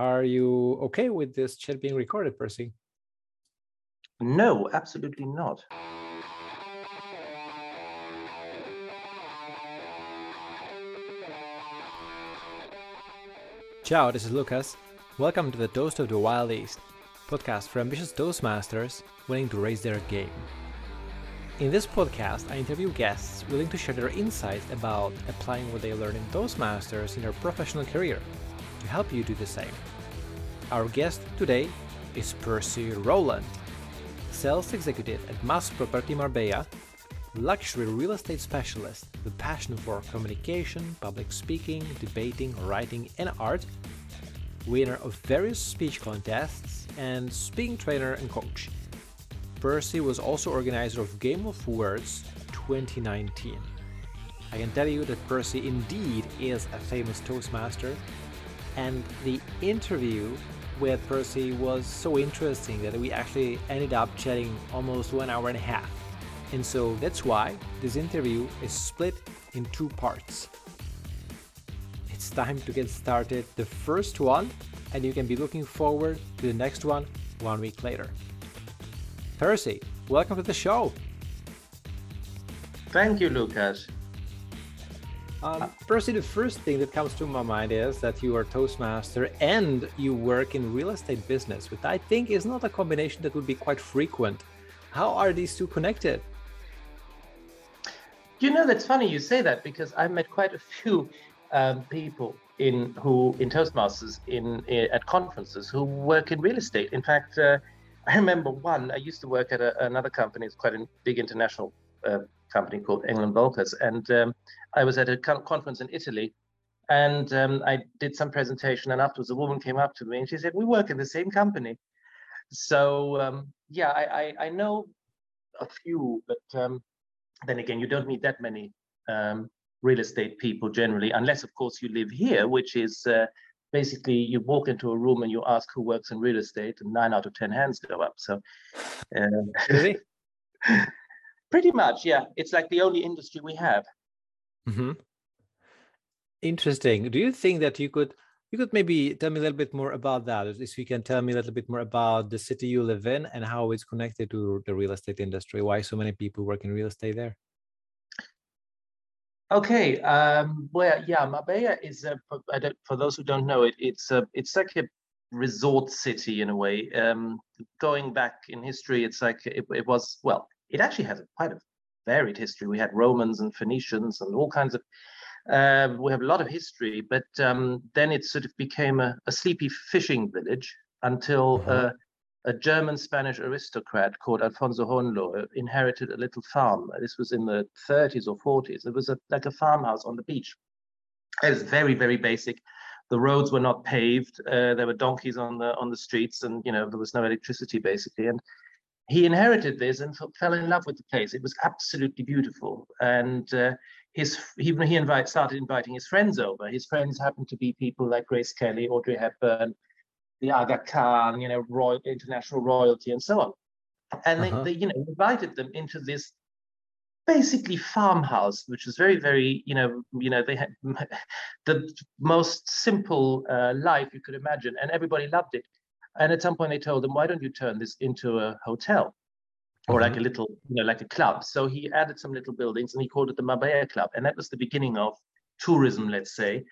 Are you okay with this chat being recorded, Percy? No, absolutely not. Ciao, this is Lucas. Welcome to the Toast of the Wild East, podcast for ambitious Toastmasters willing to raise their game. In this podcast, I interview guests willing to share their insights about applying what they learn in Toastmasters in their professional career to help you do the same. Our guest today is Percy Rowland, sales executive at Mas Property Marbella, luxury real estate specialist with passion for communication, public speaking, debating, writing, and art, winner of various speech contests, and speaking trainer and coach. Percy was also organizer of Game of Words 2019. I can tell you that Percy indeed is a famous Toastmaster, and the interview with Percy was so interesting that we actually ended up chatting almost one hour and a half. And so that's why this interview is split in two parts. It's time to get started the first one, and you can be looking forward to the next one one week later. Percy, welcome to the show. Thank you, Lucas. Um, Percy, the first thing that comes to my mind is that you are Toastmaster and you work in real estate business, which I think is not a combination that would be quite frequent. How are these two connected? You know, that's funny you say that because I've met quite a few um, people in who in Toastmasters in, in, at conferences who work in real estate. In fact, uh, I remember one. I used to work at a, another company. It's quite a big international uh, company called Engel & Völkers, and um, I was at a conference in Italy, and um, I did some presentation. And afterwards, a woman came up to me and she said, "We work in the same company." So um, yeah, I, I, I know a few, but um, then again, you don't meet that many um, real estate people generally, unless of course you live here, which is uh, basically you walk into a room and you ask who works in real estate and nine out of ten hands go up so uh, really? pretty much yeah. It's like the only industry we have. Mm-hmm. interesting. Do you think that you could you could maybe tell me a little bit more about that? If you can tell me a little bit more about the city you live in and how it's connected to the real estate industry. Why so many people work in real estate there? Okay, um, well, yeah, Marbella is a, for those who don't know it, it's a, it's like a resort city in a way. Um, going back in history, it's like it, it was well, it actually has a, quite a varied history. We had Romans and Phoenicians and all kinds of. Uh, we have a lot of history, but um, then it sort of became a, a sleepy fishing village until mm-hmm. uh, a German Spanish aristocrat called Alfonso Hohenlohe inherited a little farm. This was in the 30s or 40s. It was a, like a farmhouse on the beach. It was very, very basic. The roads were not paved. Uh, there were donkeys on the on the streets, and you know there was no electricity basically. And he inherited this and fell in love with the place. It was absolutely beautiful. And uh, his he, he invite, started inviting his friends over. His friends happened to be people like Grace Kelly, Audrey Hepburn, the Aga Khan, you know, royal, international royalty, and so on. And uh-huh. they, they, you know, invited them into this basically farmhouse, which was very, very, you know, you know, they had the most simple uh, life you could imagine, and everybody loved it. And at some point, they told them, "Why don't you turn this into a hotel?" Or uh-huh. like a little, you know, like a club. So he added some little buildings and he called it the Marbella Club. And that was the beginning of tourism, let's say,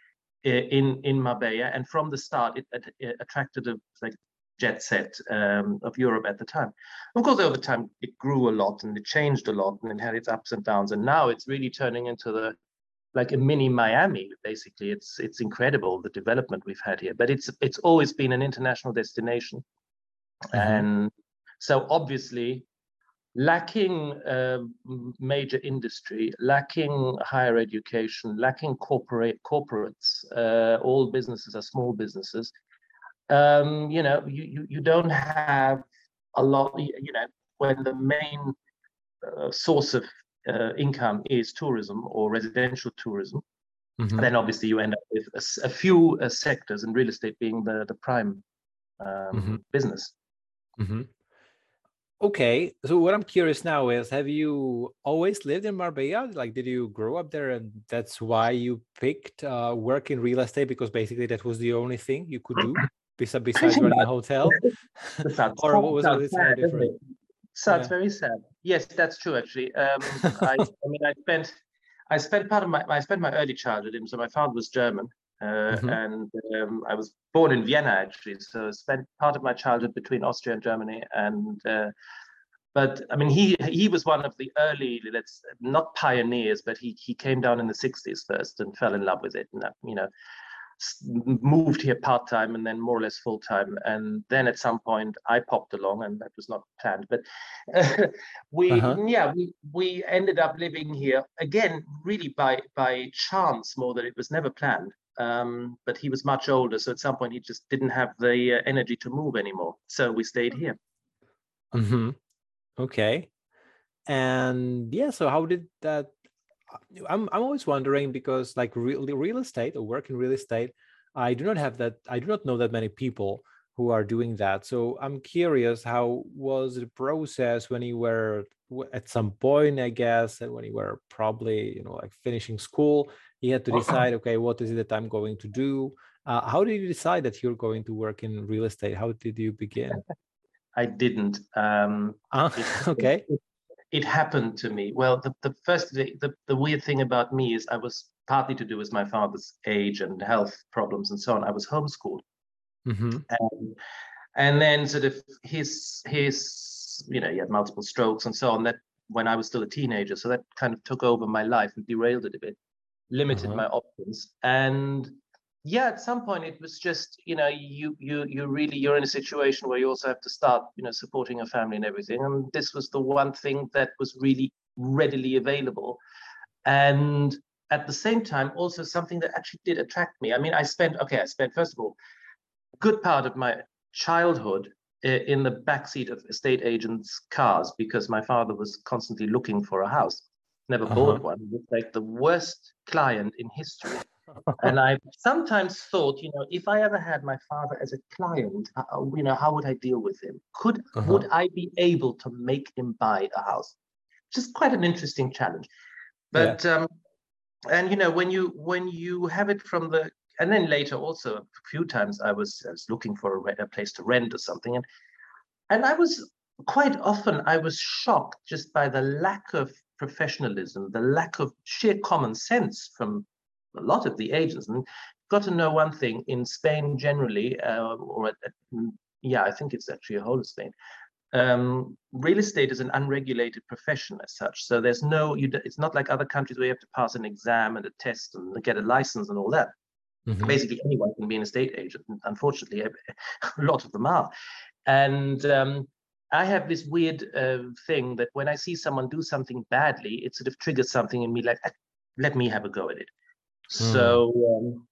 in in Marbella, and from the start, it, it, it attracted a like jet set um, of Europe at the time. Of course, over time, it grew a lot and it changed a lot, and it had its ups and downs. And now it's really turning into the like a mini Miami. Basically, it's it's incredible the development we've had here. But it's it's always been an international destination, mm-hmm. and so obviously lacking uh, major industry, lacking higher education, lacking corporate corporates. Uh, all businesses are small businesses. Um, you know, you, you you don't have a lot. You know, when the main uh, source of uh, income is tourism or residential tourism, mm-hmm. then obviously you end up with a, a few uh, sectors, and real estate being the the prime um, mm-hmm. business. Mm-hmm. Okay, so what I'm curious now is have you always lived in Marbella? Like, did you grow up there and that's why you picked uh, work in real estate because basically that was the only thing you could do? besides, besides running a hotel? or what was it sad, different? So yeah. it's very sad. Yes, that's true. Actually, um, I, I, mean, I spent I spent part of my I spent my early childhood in. So my father was German, uh, mm-hmm. and um, I was born in Vienna actually. So I spent part of my childhood between Austria and Germany, and uh, but I mean, he he was one of the early, let's not pioneers, but he he came down in the '60s first and fell in love with it, and you know, moved here part time and then more or less full time. And then at some point, I popped along, and that was not planned. But uh, we, uh-huh. yeah, we we ended up living here again, really by by chance more than it was never planned. Um, but he was much older, so at some point he just didn't have the uh, energy to move anymore. So we stayed here. Mm-hmm. Okay. And yeah, so how did that I'm I'm always wondering because like real real estate or work in real estate, I do not have that I do not know that many people who are doing that. So I'm curious how was the process when you were at some point, I guess, and when you were probably, you know, like finishing school, you had to decide, okay, what is it that I'm going to do? Uh, how did you decide that you're going to work in real estate? How did you begin? I didn't. Um, uh, okay. It, it, happened to me. Well, the, the first, the, the, weird thing about me is I was partly to do with my father's age and health problems and so on. I was homeschooled. Mm-hmm. And, and then sort of his, his, you know, he had multiple strokes and so on that when I was still a teenager. So that kind of took over my life and derailed it a bit, limited uh-huh. my options. And yeah at some point it was just you know you you you really you're in a situation where you also have to start you know supporting a family and everything. And this was the one thing that was really readily available. And at the same time also something that actually did attract me. I mean i spent okay i spent first of all a good part of my childhood in the backseat of estate agents cars because my father was constantly looking for a house. Never uh-huh. bought one. Was like the worst client in history and I sometimes thought, you know, if I ever had my father as a client, uh, uh, you know, how would I deal with him? Could uh-huh. would I be able to make him buy a house? Is quite an interesting challenge. But yeah. um, and you know, when you when you have it from the and then later also a few times I was, I was looking for a, a place to rent or something, and and I was quite often I was shocked just by the lack of professionalism, the lack of sheer common sense from a lot of the agents. And got to know one thing in Spain generally, uh, or mm, yeah, I think it's actually a whole of Spain. Um, real estate is an unregulated profession as such. So there's no, you, it's not like other countries where you have to pass an exam and a test and get a license and all that. Mm-hmm. Basically, anyone can be an estate agent. Unfortunately, a lot of them are. And um, I have this weird uh, thing that when I see someone do something badly, it sort of triggers something in me like, let me have a go at it. Hmm. So um,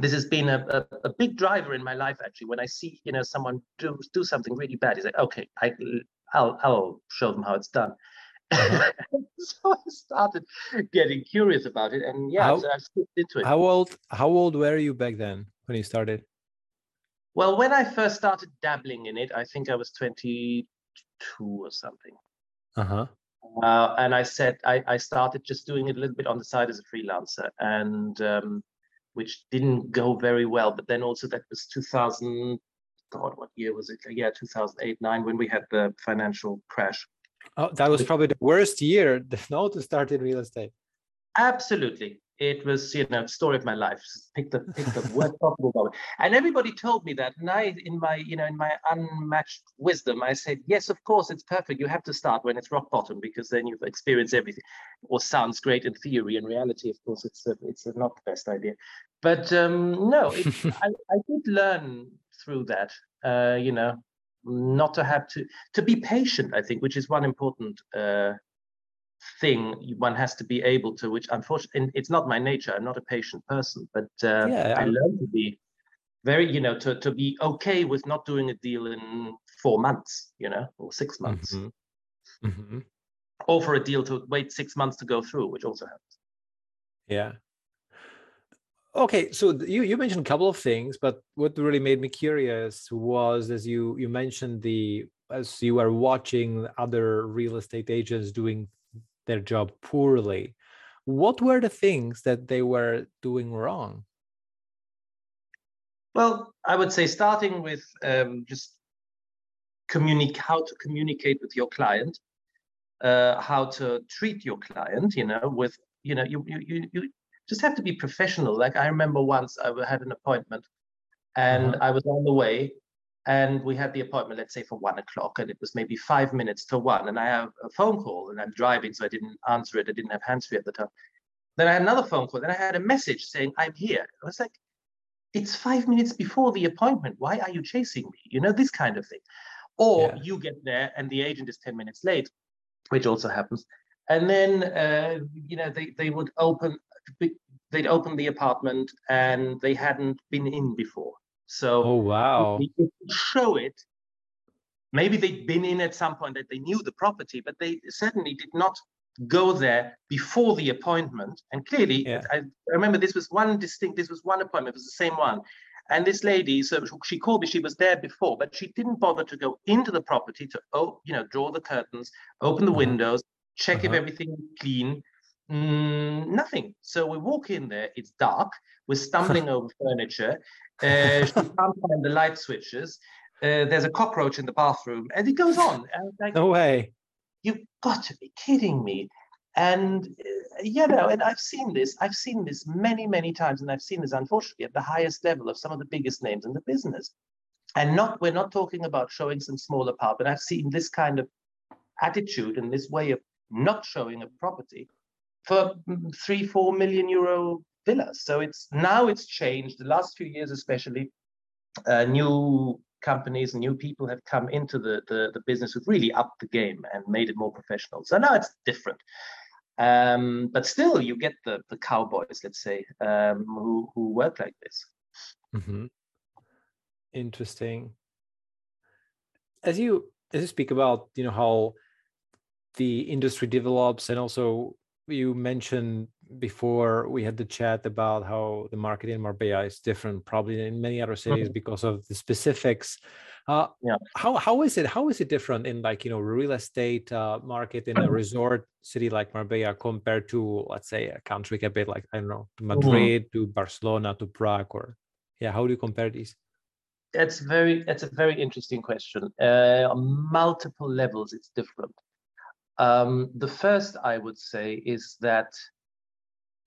this has been a, a, a, big driver in my life actually. When I see you know someone do do something really bad, he's like, okay, I, I'll I'll show them how it's done. Uh-huh. so I started getting curious about it, and yeah, how, so I slipped into it. How old How old were you back then when you started? Well, when I first started dabbling in it, I think I was twenty two or something. Uh huh. Uh, and I said I, I, started just doing it a little bit on the side as a freelancer, and um, which didn't go very well. But then also that was 2000. God, what year was it? Yeah, 2008, nine, when we had the financial crash. Oh, that was probably the worst year, no, to start in real estate. Absolutely, it was you know story of my life. Pick the pick the worst possible moment. And everybody told me that and i in my you know in my unmatched wisdom i said yes of course it's perfect. You have to start when it's rock bottom because then you've experienced everything. Or sounds great in theory. In reality of course it's a, it's a not the best idea. But um no it, I, I did learn through that uh you know not to have to to be patient i think which is one important uh thing one has to be able to which unfortunately it's not my nature i'm not a patient person but uh, yeah, i learned to be very you know to, to be okay with not doing a deal in four months you know or six months mm-hmm. Mm-hmm. or for a deal to wait six months to go through which also happens yeah okay so you you mentioned a couple of things but what really made me curious was as you you mentioned the as you are watching other real estate agents doing their job poorly what were the things that they were doing wrong Well, I would say starting with um, just communicate how to communicate with your client, uh, how to treat your client. You know, with you know, you you you just have to be professional. Like I remember once I had an appointment, and uh-huh. I was on the way, and we had the appointment, let's say for one o'clock, and it was maybe five minutes to one, and I have a phone call, and I'm driving, so I didn't answer it. I didn't have hands free at the time. Then I had another phone call. Then I had a message saying, I'm here. I was like, it's five minutes before the appointment. Why are you chasing me? You know, this kind of thing. Or yeah. you get there and the agent is 10 minutes late, which also happens. And then, uh, you know, they, they would open, they'd open the apartment and they hadn't been in before. So, oh, wow. show it. Maybe they'd been in at some point that they knew the property, but they certainly did not go there before the appointment. And clearly, yeah. I, I, remember this was one distinct, this was one appointment, it was the same one. And this lady, so she called me, she was there before, but she didn't bother to go into the property to, oh, you know, draw the curtains, open the uh-huh. windows, check uh-huh. if everything is clean. Mm, nothing. So we walk in there, it's dark, we're stumbling over furniture. Uh, she can't find the light switches. Uh, there's a cockroach in the bathroom, and it goes on. Like, no way you've got to be kidding me and uh, you know and i've seen this i've seen this many many times and i've seen this unfortunately at the highest level of some of the biggest names in the business and not we're not talking about showing some smaller part but i've seen this kind of attitude and this way of not showing a property for mm, three four million euro villas so it's now it's changed the last few years especially uh, new companies and new people have come into the, the, the business who've really upped the game and made it more professional. So now it's different. Um, but still, you get the, the cowboys, let's say, um, who, who work like this. Mm-hmm. Interesting. As you as you speak about, you know, how the industry develops, and also you mentioned before we had the chat about how the market in Marbella is different, probably in many other cities mm-hmm. because of the specifics. Uh, yeah. How how is it? How is it different in like you know real estate uh, market in a resort city like Marbella compared to let's say a country a bit like I don't know mm-hmm. Madrid mm-hmm. to Barcelona to Prague or yeah? How do you compare these? That's very that's a very interesting question. Uh, on multiple levels, it's different. Um, the first I would say is that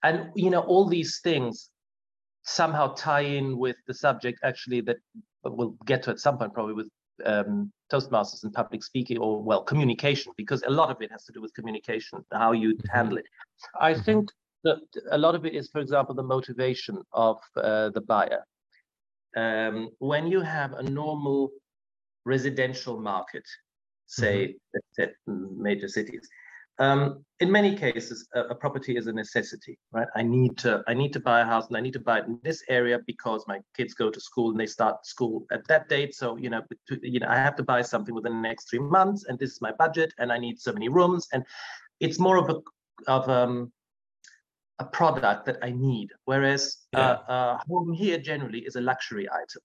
and you know all these things somehow tie in with the subject actually that we'll get to at some point probably with um, toastmasters and public speaking or well communication because a lot of it has to do with communication how you mm-hmm. handle it i mm-hmm. think that a lot of it is for example the motivation of uh, the buyer um, when you have a normal residential market say mm-hmm. major cities um, in many cases, a, a, property is a necessity, right? I need to I need to buy a house and I need to buy it in this area because my kids go to school and they start school at that date. So you know, you know, I have to buy something within the next three months, and this is my budget, and I need so many rooms, and it's more of a of um, a product that I need. Whereas yeah. uh, uh, home here generally is a luxury item.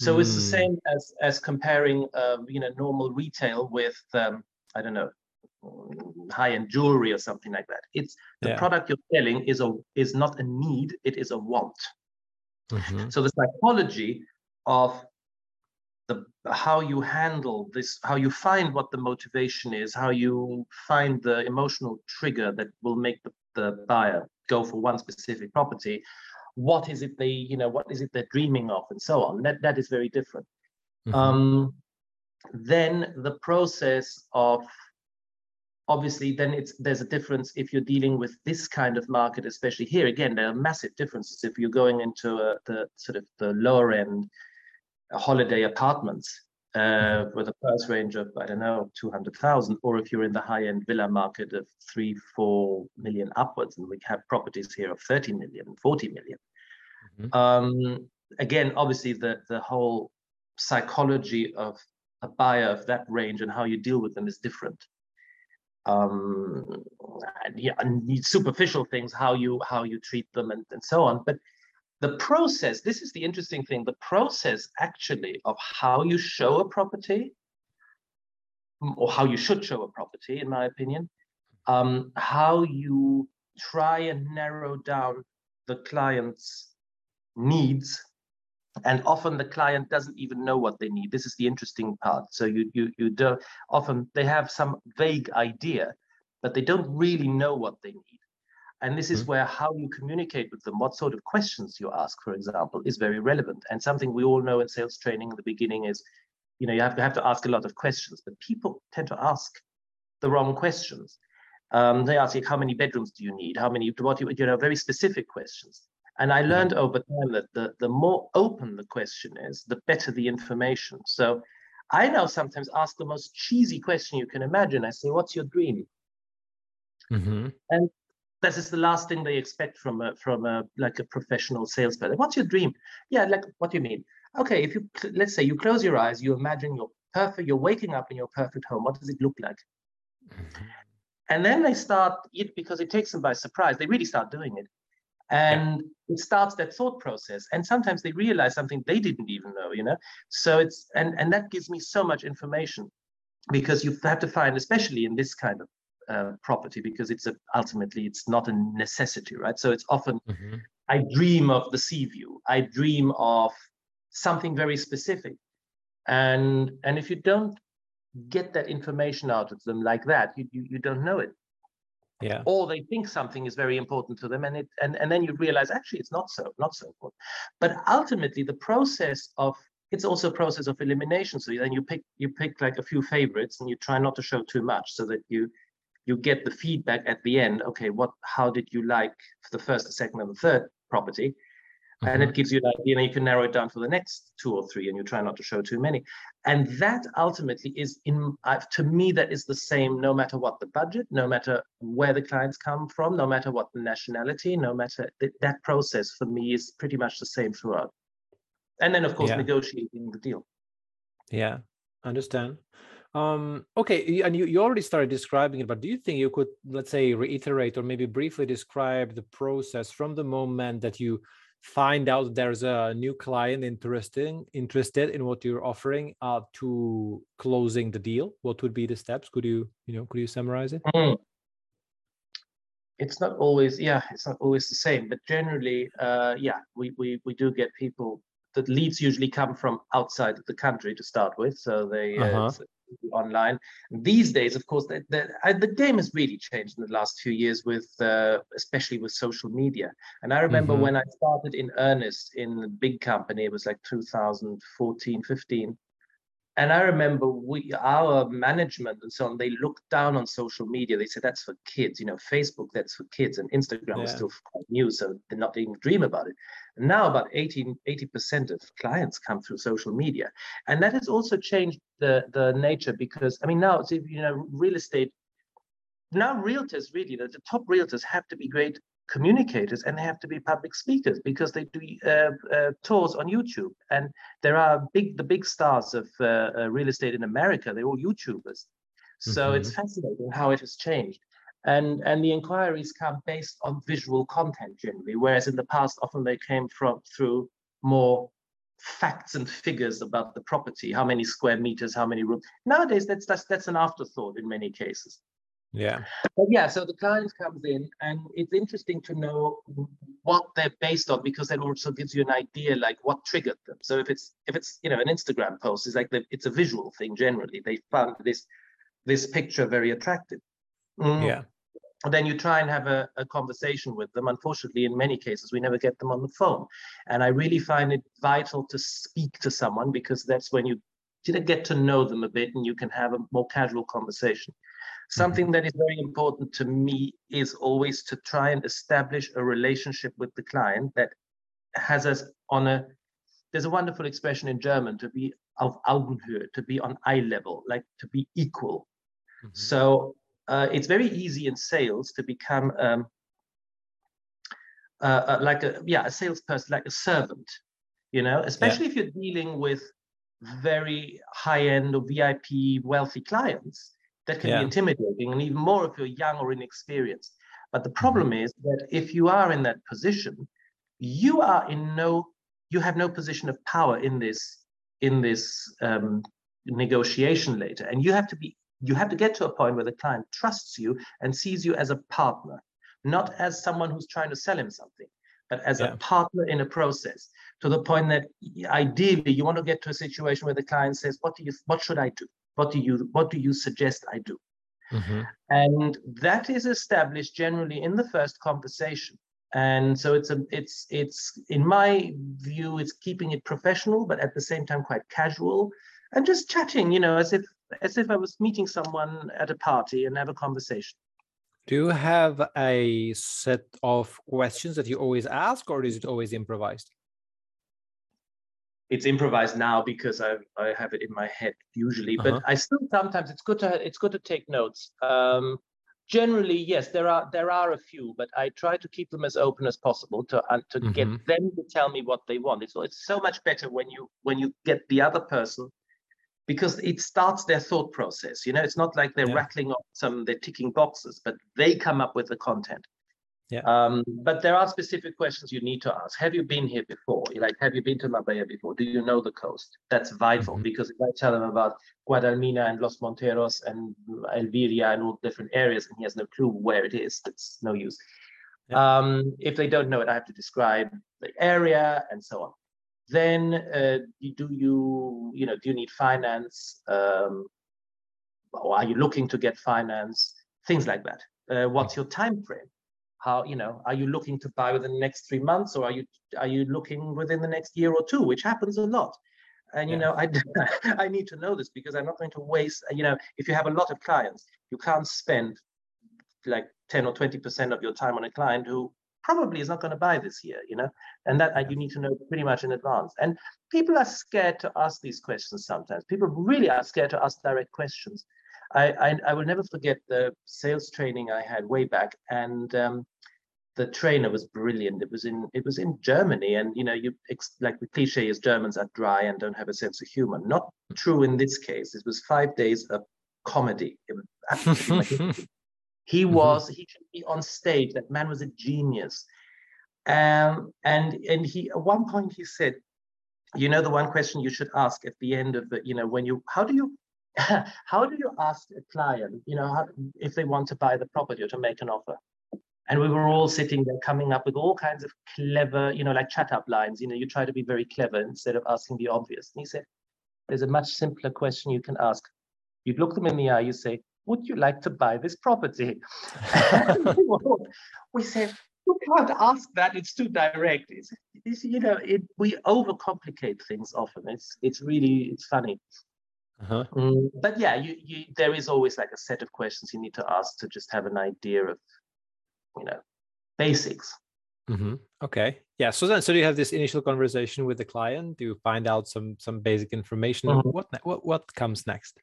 So mm. it's the hmm. same as as comparing, uh, you know, normal retail with um, I don't know high-end jewelry or something like that. It's the yeah. product you're selling is a is not a need, it is a want. Mm-hmm. So the psychology of the how you handle this, how you find what the motivation is, how you find the emotional trigger that will make the, the buyer go for one specific property. What is it they, you know, what is it they're dreaming of, and so on. That that is very different. Mm-hmm. Um, then the process of obviously then it's there's a difference if you're dealing with this kind of market especially here again there are massive differences if you're going into a, the sort of the lower end holiday apartments uh, with a price range of i don't know 200000 or if you're in the high end villa market of 3 4 million upwards and we have properties here of 30 million 40 million. Mm-hmm. Um, again obviously the the whole psychology of a buyer of that range and how you deal with them is different um, yeah, superficial things, how you how you treat them, and, and so on. But the process, this is the interesting thing, the process actually of how you show a property, or how you should show a property, in my opinion, um, how you try and narrow down the client's needs and often the client doesn't even know what they need. This is the interesting part. So you you you do often they have some vague idea but they don't really know what they need. And this is mm-hmm. where how you communicate with them what sort of questions you ask for example is very relevant. And something we all know in sales training in the beginning is you know you have to have to ask a lot of questions but people tend to ask the wrong questions. Um, they ask you how many bedrooms do you need? How many what you you know very specific questions and I learned over time that the, the more open the question is, the better the information. So I now sometimes ask the most cheesy question you can imagine. I say, What's your dream? Mm-hmm. And this is the last thing they expect from a from a like a professional salesperson. What's your dream? Yeah, like what do you mean? Okay, if you let's say you close your eyes, you imagine your perfect, you're waking up in your perfect home. What does it look like? Mm-hmm. And then they start it because it takes them by surprise. They really start doing it and yeah. it starts that thought process and sometimes they realize something they didn't even know you know? So it's and and that gives me so much information because you have to find especially in this kind of uh, property because it's a ultimately it's not a necessity right? So it's often mm-hmm. i dream of the sea view. I dream of something very specific. And and if you don't get that information out of them like that you, you, you don't know it yeah. or they think something is very important to them and it and, and then you realize actually it's not so not so important. But ultimately the process of it's also a process of elimination. So then you pick you pick like a few favorites and you try not to show too much so that you you get the feedback at the end. Okay what how did you like the first the second and the third property Mm-hmm. and it gives you an idea and you can narrow it down for the next two or three and you try not to show too many and that ultimately is in uh, to me that is the same no matter what the budget no matter where the clients come from no matter what the nationality no matter th- that process for me is pretty much the same throughout and then of course yeah. negotiating the deal yeah understand um okay and you, you already started describing it but do you think you could let's say reiterate or maybe briefly describe the process from the moment that you find out there's a new client interesting interested in what you're offering uh, to closing the deal what would be the steps could you you know could you summarize it mm. it's not always yeah it's not always the same but generally uh, yeah we, we we do get people the leads usually come from outside of the country to start with so they uh, uh-huh. uh, online. These days, of course, the, the, the, game has really changed in the last few years, with uh, especially with social media. And I remember mm-hmm. when I started in earnest in a big company, it was like 2014, 15 and I remember we, our management and so on, they looked down on social media. They said that's for kids, you know, Facebook that's for kids, and Instagram yeah. was still quite new, so they're not even dream about it. Now about 18, 80% of clients come through social media, and that has also changed the the nature because I mean now, it's you know, real estate. Now realtors really, the, the top realtors have to be great communicators and they have to be public speakers because they do uh, uh, tours on YouTube. And there are big the big stars of uh, uh real estate in America. They're all YouTubers. So mm-hmm. it's fascinating how it has changed. And and the inquiries come based on visual content generally, whereas in the past often they came from through more facts and figures about the property, how many square meters, how many rooms. Nowadays, that's that's that's an afterthought in many cases. Yeah. But yeah, so the client comes in and it's interesting to know what they're based on because that also gives you an idea like what triggered them. So if it's if it's you know an Instagram post, it's like the, it's a visual thing generally. They found this this picture very attractive. Mm. Yeah. And then you try and have a, a conversation with them. Unfortunately, in many cases, we never get them on the phone. And I really find it vital to speak to someone because that's when you get to know them a bit and you can have a more casual conversation. Something mm-hmm. that is very important to me is always to try and establish a relationship with the client that has us on a there's a wonderful expression in German to be auf Augenhöhe, to be on eye level, like to be equal. Mm-hmm. So uh, it's very easy in sales to become um, uh, uh, like a yeah a salesperson, like a servant, you know, especially yeah. if you're dealing with very high end or VIP wealthy clients that can yeah. be intimidating and even more if you're young or inexperienced but the problem mm-hmm. is that if you are in that position you are in no you have no position of power in this in this um, negotiation later and you have to be you have to get to a point where the client trusts you and sees you as a partner not as someone who's trying to sell him something but as Yeah. a partner in a process to the point that ideally you want to get to a situation where the client says, what do you, what should I do? What do you, what do you suggest I do? Mhm. and that is established generally in the first conversation and so it's a it's it's in my view it's keeping it professional but at the same time quite casual and just chatting you know as if as if i was meeting someone at a party and have a conversation Do you have a set of questions that you always ask, or is it always improvised? it's improvised now because I I have it in my head usually, but Uh-huh. I still sometimes it's good to it's good to take notes. Um, generally, yes, there are there are a few, but I try to keep them as open as possible to and to get Mhm. them to tell me what they want. It's it's so much better when you when you get the other person because it starts their thought process. You know, it's not like they're Yeah. rattling off some they're ticking boxes, but they come up with the content. Yeah. Um, but there are specific questions you need to ask. Have you been here before? Like, have you been to Marbella before? Do you know the coast? That's vital Mhm. because if I tell him about Guadalmina and Los Monteros and Elviria and all different areas, and he has no clue where it is, it's no use. Yeah. Um, if they don't know it, I have to describe the area and so on. Then, uh, do you, you know, do you need finance? Um, or are you looking to get finance? Things like that. Uh, what's your time frame? How you know? Are you looking to buy within the next three months, or are you are you looking within the next year or two, which happens a lot? And you Yeah. know, I I need to know this because I'm not going to waste. You know, if you have a lot of clients, you can't spend like 10 or 20 percent of your time on a client who probably is not going to buy this year. You know, and that uh, you need to know pretty much in advance. And people are scared to ask these questions sometimes. People really are scared to ask direct questions. I, I, I will never forget the sales training I had way back, and um, the trainer was brilliant. It was in it was in Germany, and you know, you like the cliche is Germans are dry and don't have a sense of humor. Not true in this case. It was five days of comedy. It was absolutely. He Mhm. was he should be on stage. That man was a genius. Um, and and he at one point he said, you know, the one question you should ask at the end of the, you know, when you how do you how do you ask a client, you know, how, if they want to buy the property or to make an offer? And we were all sitting there coming up with all kinds of clever, you know, like chat up lines. You know, you try to be very clever instead of asking the obvious. And he said, there's a much simpler question you can ask. You look them in the eye, you say, would you like to buy this property? We said, you can't ask that. It's too direct. It's, it's you know, it, we overcomplicate things often. It's it's really it's funny. Uh-huh. Mm, but yeah, you, you there is always like a set of questions you need to ask to just have an idea of, you know, basics. hmm Okay. Yeah. So then, so do you have this initial conversation with the client. Do you find out some some basic information. Mhm. What what what comes next?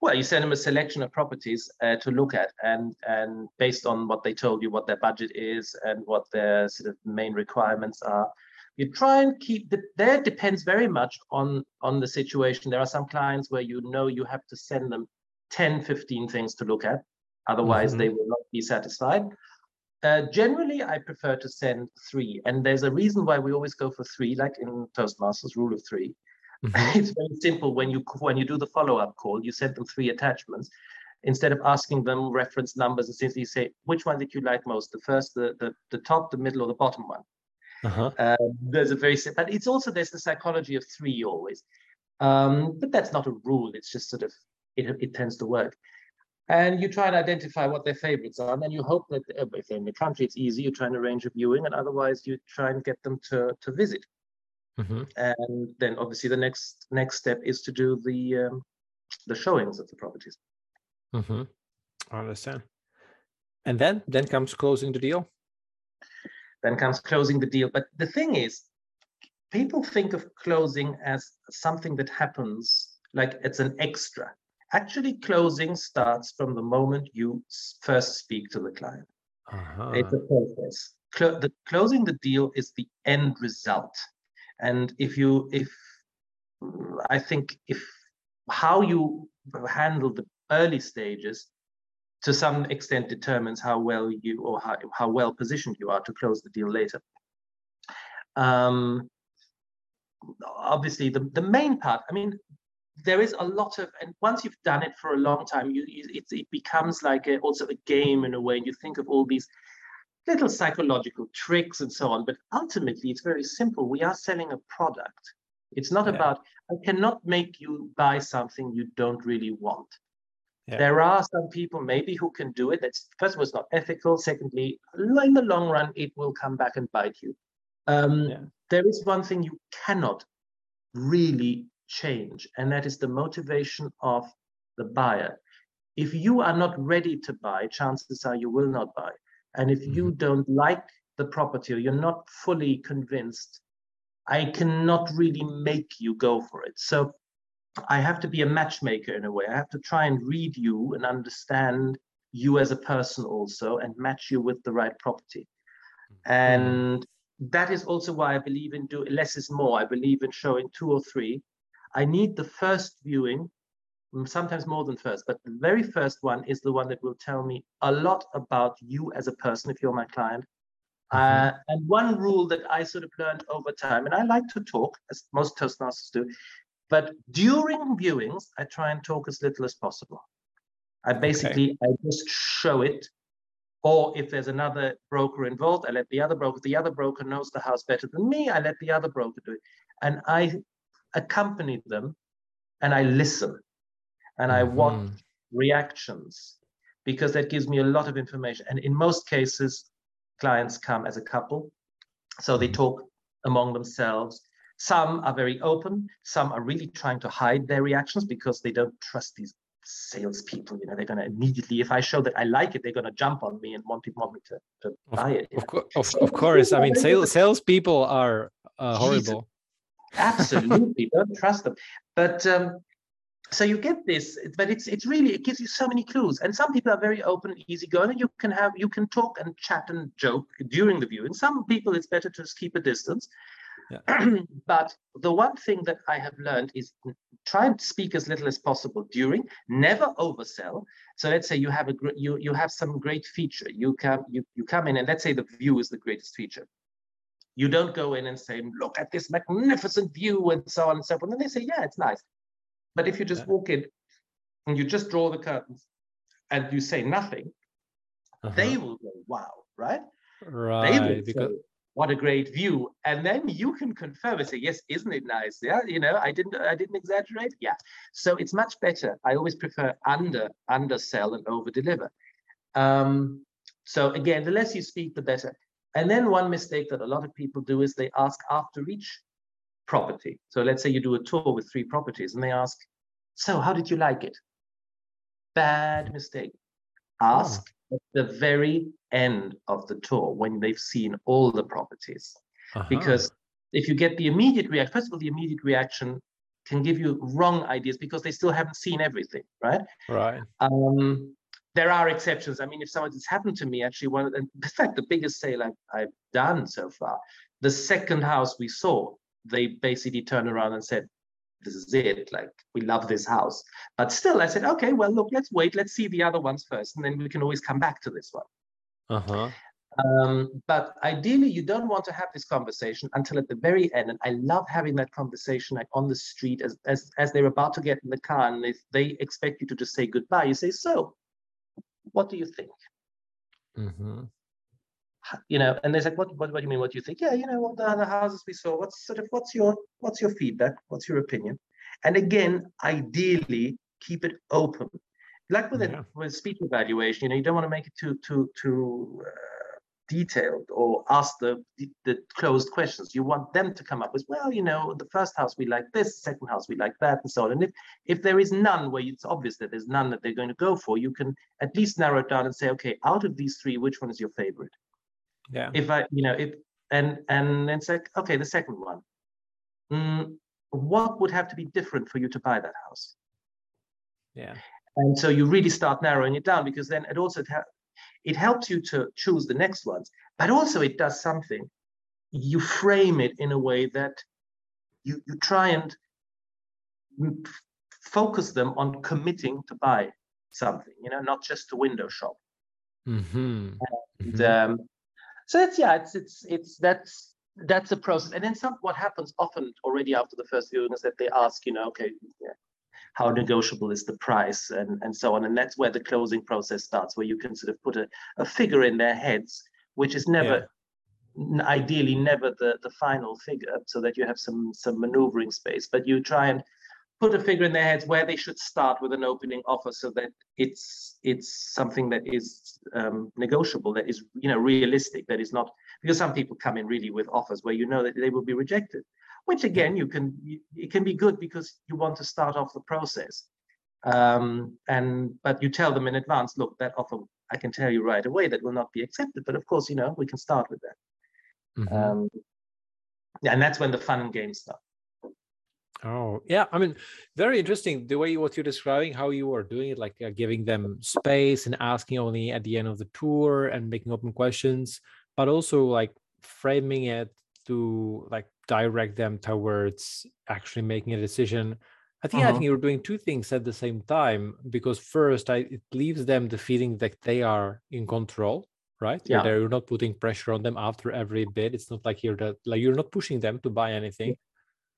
Well, you send them a selection of properties uh, to look at, and and based on what they told you, what their budget is, and what their sort of main requirements are, you try and keep the. There depends very much on on the situation. There are some clients where you know you have to send them 10, 15 things to look at, otherwise Mhm. they will not be satisfied. Uh, generally, I prefer to send three, and there's a reason why we always go for three, like in Toastmasters, rule of three. Mhm. it's very simple when you when you do the follow-up call you send them three attachments. Instead of asking them reference numbers and simply say which one did you like most the first the the, the top the middle or the bottom one? Uh-huh. um, there's a very but it's also there's the psychology of three always. Um, but that's not a rule it's just sort of it, it tends to work. And you try and identify what their favorites are and then you hope that uh, if they're in the country it's easy you try and arrange a viewing and otherwise you try and get them to to visit Mhm. and then obviously the next next step is to do the um, the showings of the properties Mhm. I understand. And then then comes closing the deal. then comes closing the deal but the thing is people think of closing as something that happens like it's an extra actually closing starts from the moment you first speak to the client Uh-huh. it's a process Clo- the closing the deal is the end result and if you if i think if how you handle the early stages to some extent determines how well you or how, how well positioned you are to close the deal later. Um obviously the, the main part i mean there is a lot of and once you've done it for a long time you, you it, it becomes like a, also a game in a way and you think of all these little psychological tricks and so on. But ultimately, it's very simple. We are selling a product. It's not yeah. about, I cannot make you buy something you don't really want. Yeah. There are some people maybe who can do it. That's first of all, it's not ethical. Secondly, in the long run, it will come back and bite you. Um, yeah. There is one thing you cannot really change, and that is the motivation of the buyer. If you are not ready to buy, chances are you will not buy. And if you mm-hmm. don't like the property or you're not fully convinced, I cannot really make you go for it. So I have to be a matchmaker in a way. I have to try and read you and understand you as a person also and match you with the right property. Mm-hmm. And that is also why I believe in do less is more. I believe in showing two or three. I need the first viewing, sometimes more than first, but the very first one is the one that will tell me a lot about you as a person if you're my client. Mm-hmm. Uh, and one rule that I sort of learned over time, and I like to talk, as most Toastmasters do, but during viewings, I try and talk as little as possible. I basically okay. I just show it or if there's another broker involved, I let the other broker, the other broker knows the house better than me, I let the other broker do it. And I accompany them and I listen and I mm-hmm. watch reactions because that gives me a lot of information. And in most cases, clients come as a couple. So they mm-hmm. talk among themselves. Some are very open. Some are really trying to hide their reactions because they don't trust these salespeople. You know, they're going to immediately, if I show that I like it, they're going to jump on me and want, want me to, to buy it. Of, co- of, of, course. I mean, sales salespeople are uh, horrible. Absolutely. Don't trust them. But um, so you get this, but it's it's really it gives you so many clues. And some people are very open, easygoing, and you can have you can talk and chat and joke during the viewing. Some people it's better to just keep a distance. Yeah. but the one thing that I have learned is try and speak as little as possible during. Never oversell. So let's say you have a you you have some great feature. You come you you come in and let's say the view is the greatest feature. You don't go in and say, "Look at this magnificent view," and so on and so forth. And they say, "Yeah, it's nice." But if you just yeah. walk in and you just draw the curtains and you say nothing, uh-huh. they will go, "Wow!" Right? Right. because say, what a great view and then you can confirm and say yes isn't it nice yeah you know i didn't i didn't exaggerate yeah so it's much better i always prefer under undersell and over deliver um, so again the less you speak the better and then one mistake that a lot of people do is they ask after each property so let's say you do a tour with three properties and they ask so how did you like it bad mistake ask oh at the very end of the tour when they've seen all the properties. Uh-huh. Because if you get the immediate reaction, first of all, the immediate reaction can give you wrong ideas because they still haven't seen everything, right? Right. Um, there are exceptions. I mean, if something has happened to me, actually, one of the, in fact, the biggest sale I've, I've done so far, the second house we saw, they basically turned around and said, this is it. Like we love this house. But still, I said, okay, well, look, let's wait. Let's see the other ones first, and then we can always come back to this one. Uh-huh. Um, but ideally, you don't want to have this conversation until at the very end. And I love having that conversation like on the street as as as they're about to get in the car, and if they expect you to just say goodbye, you say, "So, what do you think?" Mm-hmm you know, and they said, what, what, what do you mean? What do you think? Yeah, you know, what the other houses we saw, what's sort of, what's your, what's your feedback? What's your opinion? And again, ideally, keep it open. Like with, yeah. a, with speech evaluation, you know, you don't want to make it too, too, too uh, detailed or ask the, the, the closed questions. You want them to come up with, well, you know, the first house we like this, second house we like that, and so on. And if if there is none where it's obvious that there's none that they're going to go for, you can at least narrow it down and say, okay, out of these three, which one is your favorite? Yeah. If i you know if and and it's like okay the second one. Mm, what would have to be different for you to buy that house? Yeah. And so you really start narrowing it down because then it also it helps you to choose the next ones but also it does something. You frame it in a way that you you try and focus them on committing to buy something you know not just to window shop. Mm-hmm. and mm-hmm. Um, so it's yeah, it's it's it's that's that's a process. And then some what happens often already after the first viewing is that they ask, you know, okay, yeah, how negotiable is the price and, and so on. And that's where the closing process starts, where you can sort of put a, a figure in their heads which is never ideally never the, the final figure so that you have some some maneuvering space but you try and put a figure in their heads where they should start with an opening offer so that it's it's something that is um, negotiable that is you know realistic that is not because some people come in really with offers where you know that they will be rejected which again you can it can be good because you want to start off the process. Um, and but you tell them in advance look that offer i can tell you right away that will not be accepted but of course you know we can start with that. Mm-hmm. um, and that's when the fun and games start Oh, yeah. I mean, very interesting the way what you're describing, how you are doing it, like uh, giving them space and asking only at the end of the tour and making open questions, but also like framing it to like direct them towards actually making a decision. I think uh-huh. I think you're doing two things at the same time because first, I, it leaves them the feeling that they are in control, right? Yeah. You're, you're not putting pressure on them after every bid. It's not like you're that like you're not pushing them to buy anything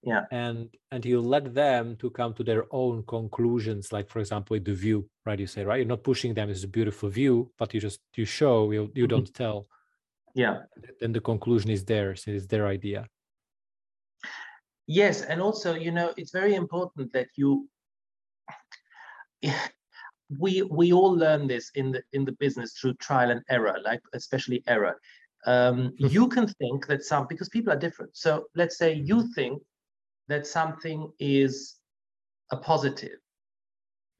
yeah. And and you let them to come to their own conclusions like for example with the view right you say right? You're not pushing them it's a beautiful view but you just you show you, you mm-hmm. don't tell. Yeah. Then the conclusion is theirs it's their idea. Yes and also you know it's very important that you we we all learn this in the in the business through trial and error like especially error. Um, you can think that some because people are different. So let's say you think that something is a positive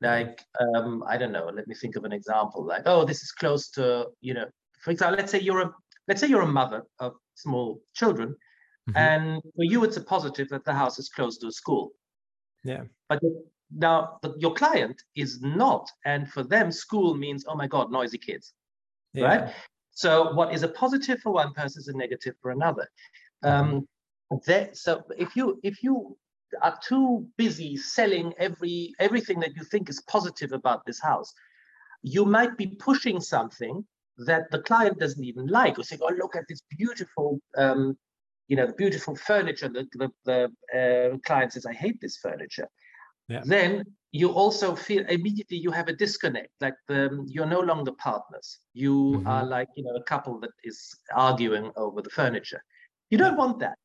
like um, i don't know let me think of an example like oh this is close to you know for example let's say you're a let's say you're a mother of small children mm-hmm. and for you it's a positive that the house is close to a school yeah but now but your client is not and for them school means oh my god noisy kids yeah. right so what is a positive for one person is a negative for another mm-hmm. um, that, so if you if you are too busy selling every everything that you think is positive about this house, you might be pushing something that the client doesn't even like, or say, "Oh, look at this beautiful, um, you know, beautiful furniture." The the, the uh, client says, "I hate this furniture." Yeah. Then you also feel immediately you have a disconnect, like the, you're no longer partners. You mm-hmm. are like you know a couple that is arguing over the furniture. You don't want that.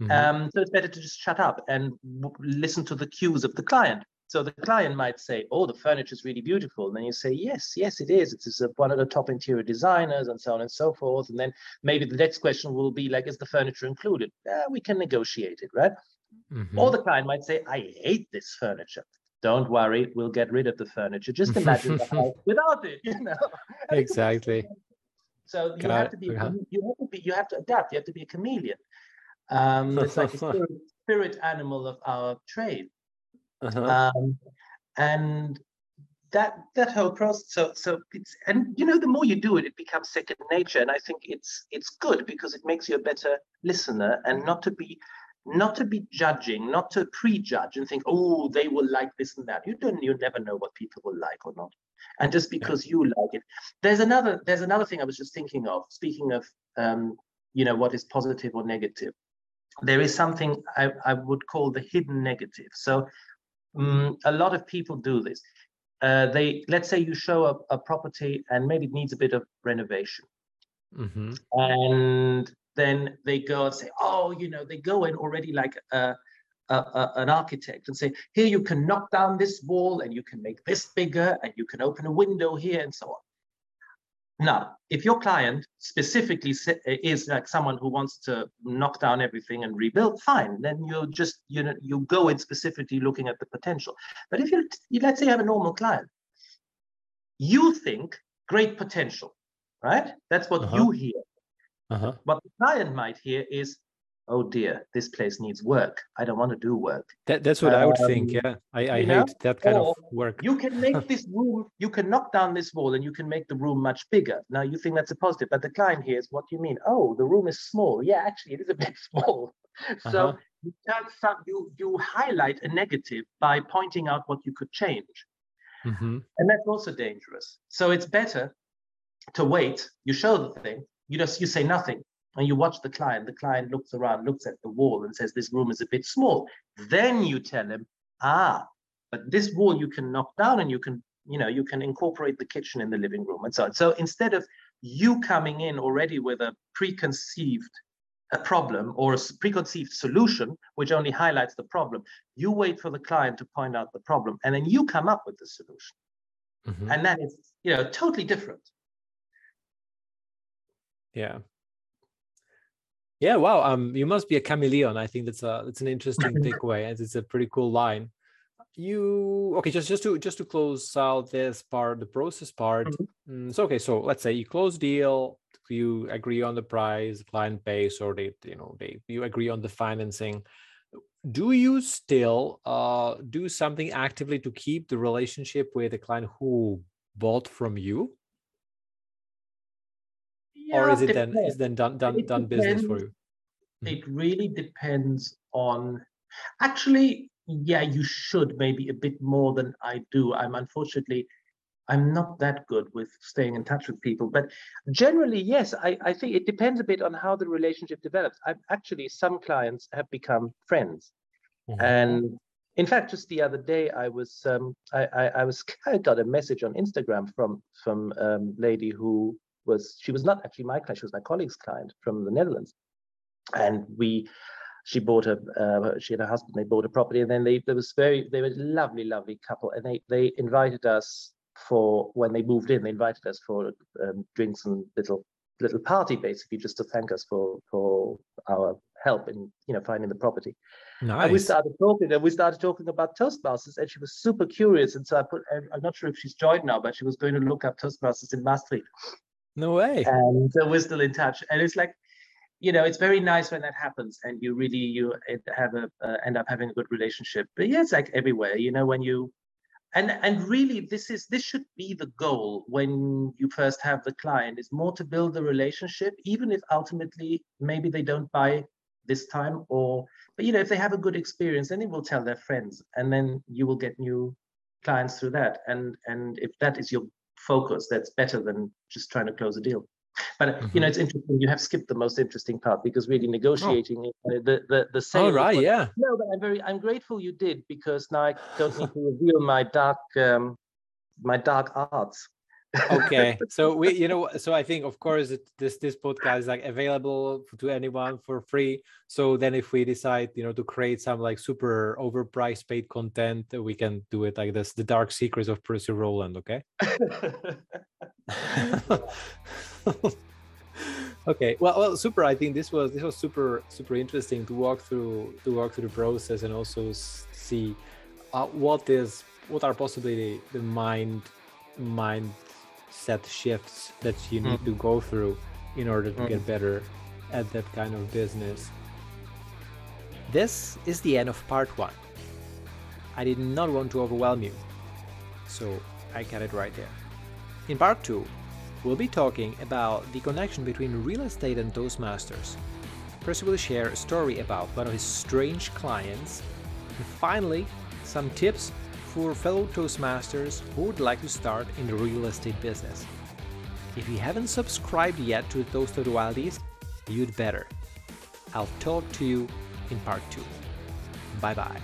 Mm-hmm. Um, so it's better to just shut up and w- listen to the cues of the client. So the client might say, "Oh, the furniture is really beautiful," and then you say, "Yes, yes, it is. It's one of the top interior designers, and so on and so forth." And then maybe the next question will be like, "Is the furniture included?" Yeah, we can negotiate it, right? Mm-hmm. Or the client might say, "I hate this furniture." Don't worry, we'll get rid of the furniture. Just imagine the house without it, you know. exactly. So you have to be, you have to be, you have to adapt. You have to be a chameleon. Um, it's like a spirit, spirit, animal of our trade. Uh-huh. Um, and that that whole process so so it's and you know the more you do it it becomes second nature and i think it's it's good because it makes you a better listener and not to be not to be judging not to prejudge and think oh they will like this and that you don't you never know what people will like or not and just because yeah. you like it there's another there's another thing i was just thinking of speaking of um, you know what is positive or negative there is something I, I would call the hidden negative. So um, a lot of people do this. Uh, they let's say you show a, a, property and maybe it needs a bit of renovation, mm-hmm. and then they go and say, oh, you know, they go in already like a, a, a, an architect and say, here you can knock down this wall and you can make this bigger and you can open a window here and so on. Now, if your client specifically is like someone who wants to knock down everything and rebuild, fine. Then you just you know you go in specifically looking at the potential. But if you let's say you have a normal client, you think great potential, right? That's what uh-huh. you hear. Uh-huh. What the client might hear is oh dear, this place needs work. I don't want to do work. That, that's what um, I would think. Um, yeah, I, I hate know? that kind or of work. you can make this room, you can knock down this wall and you can make the room much bigger. Now you think that's a positive, but the client hears, what do you mean? Oh, the room is small. Yeah, actually, it is a bit small. so uh-huh. you, some, you, you highlight a negative by pointing out what you could change. Mm-hmm. And that's also dangerous. So it's better to wait. You show the thing. You just you say nothing and you watch the client, the client looks around, looks at the wall and says, This room is a bit small. Then you tell him, Ah, but this wall you can knock down and you can, you know, you can incorporate the kitchen in the living room and so on. So instead of you coming in already with a preconceived a problem or a preconceived solution, which only highlights the problem. You wait for the client to point out the problem, and then you come up with the solution. Mm-hmm. And that is, you know, totally different. Yeah. Yeah, wow. Um, you must be a chameleon. I think that's a that's an interesting takeaway, and it's a pretty cool line. You okay? Just just to just to close out this part, the process part. Mm-hmm. Mm, so okay, so let's say you close deal, you agree on the price, client pays, or they you know they you agree on the financing. Do you still uh, do something actively to keep the relationship with the client who bought from you? Yeah, or is it depends. then is then done done it done depends. business for you? Mm-hmm. It really depends on. Actually, yeah, you should maybe a bit more than I do. I'm unfortunately. I'm not that good with staying in touch with people, but generally, yes, I, I think it depends a bit on how the relationship develops. I've actually some clients have become friends, mm-hmm. and in fact, just the other day, I was um, I, I, I was I got a message on Instagram from from um, lady who was she was not actually my client; she was my colleague's client from the Netherlands, and we she bought a uh, she and her husband they bought a property and then they there was very they were a lovely lovely couple and they they invited us for when they moved in they invited us for um, drinks and little little party basically just to thank us for for our help in you know finding the property. Nice. and we started talking and we started talking about toastmasters and she was super curious and so i put i'm not sure if she's joined now but she was going to look up toastmasters in maastricht no way. And so we're still in touch. And it's like, you know, it's very nice when that happens and you really you have a uh, end up having a good relationship. But yeah, it's like everywhere, you know, when you and and really this is this should be the goal when you first have the client is more to build the relationship even if ultimately maybe they don't buy this time or but you know if they have a good experience then they will tell their friends and then you will get new clients through that and and if that is your focus that's better than just trying to close a deal but mm-hmm. you know it's interesting you have skipped the most interesting part because really negotiating oh. the the the sale oh, right yeah no but i'm very i'm grateful you did because now i don't need to reveal my dark um my dark arts okay so we you know so i think of course it, this this podcast is like available to anyone for free. So then if we decide you know to create some like super overpriced paid content we can do it like this the dark secrets of percy roland okay? Okay well, well super i think this was this was super super interesting to walk through to walk through the process and also see uh, what is what are possibly the mind mind set shifts that you need mm. to go through in order to mm. get better at that kind of business. This is the end of part one. I did not want to overwhelm you, so I got it right there. In part two, we'll be talking about the connection between real estate and Toastmasters. Percy will share a story about one of his strange clients, and finally, some tips for fellow Toastmasters who would like to start in the real estate business. If you haven't subscribed yet to the Toast of the Wild you'd better. I'll talk to you in part two. Bye bye.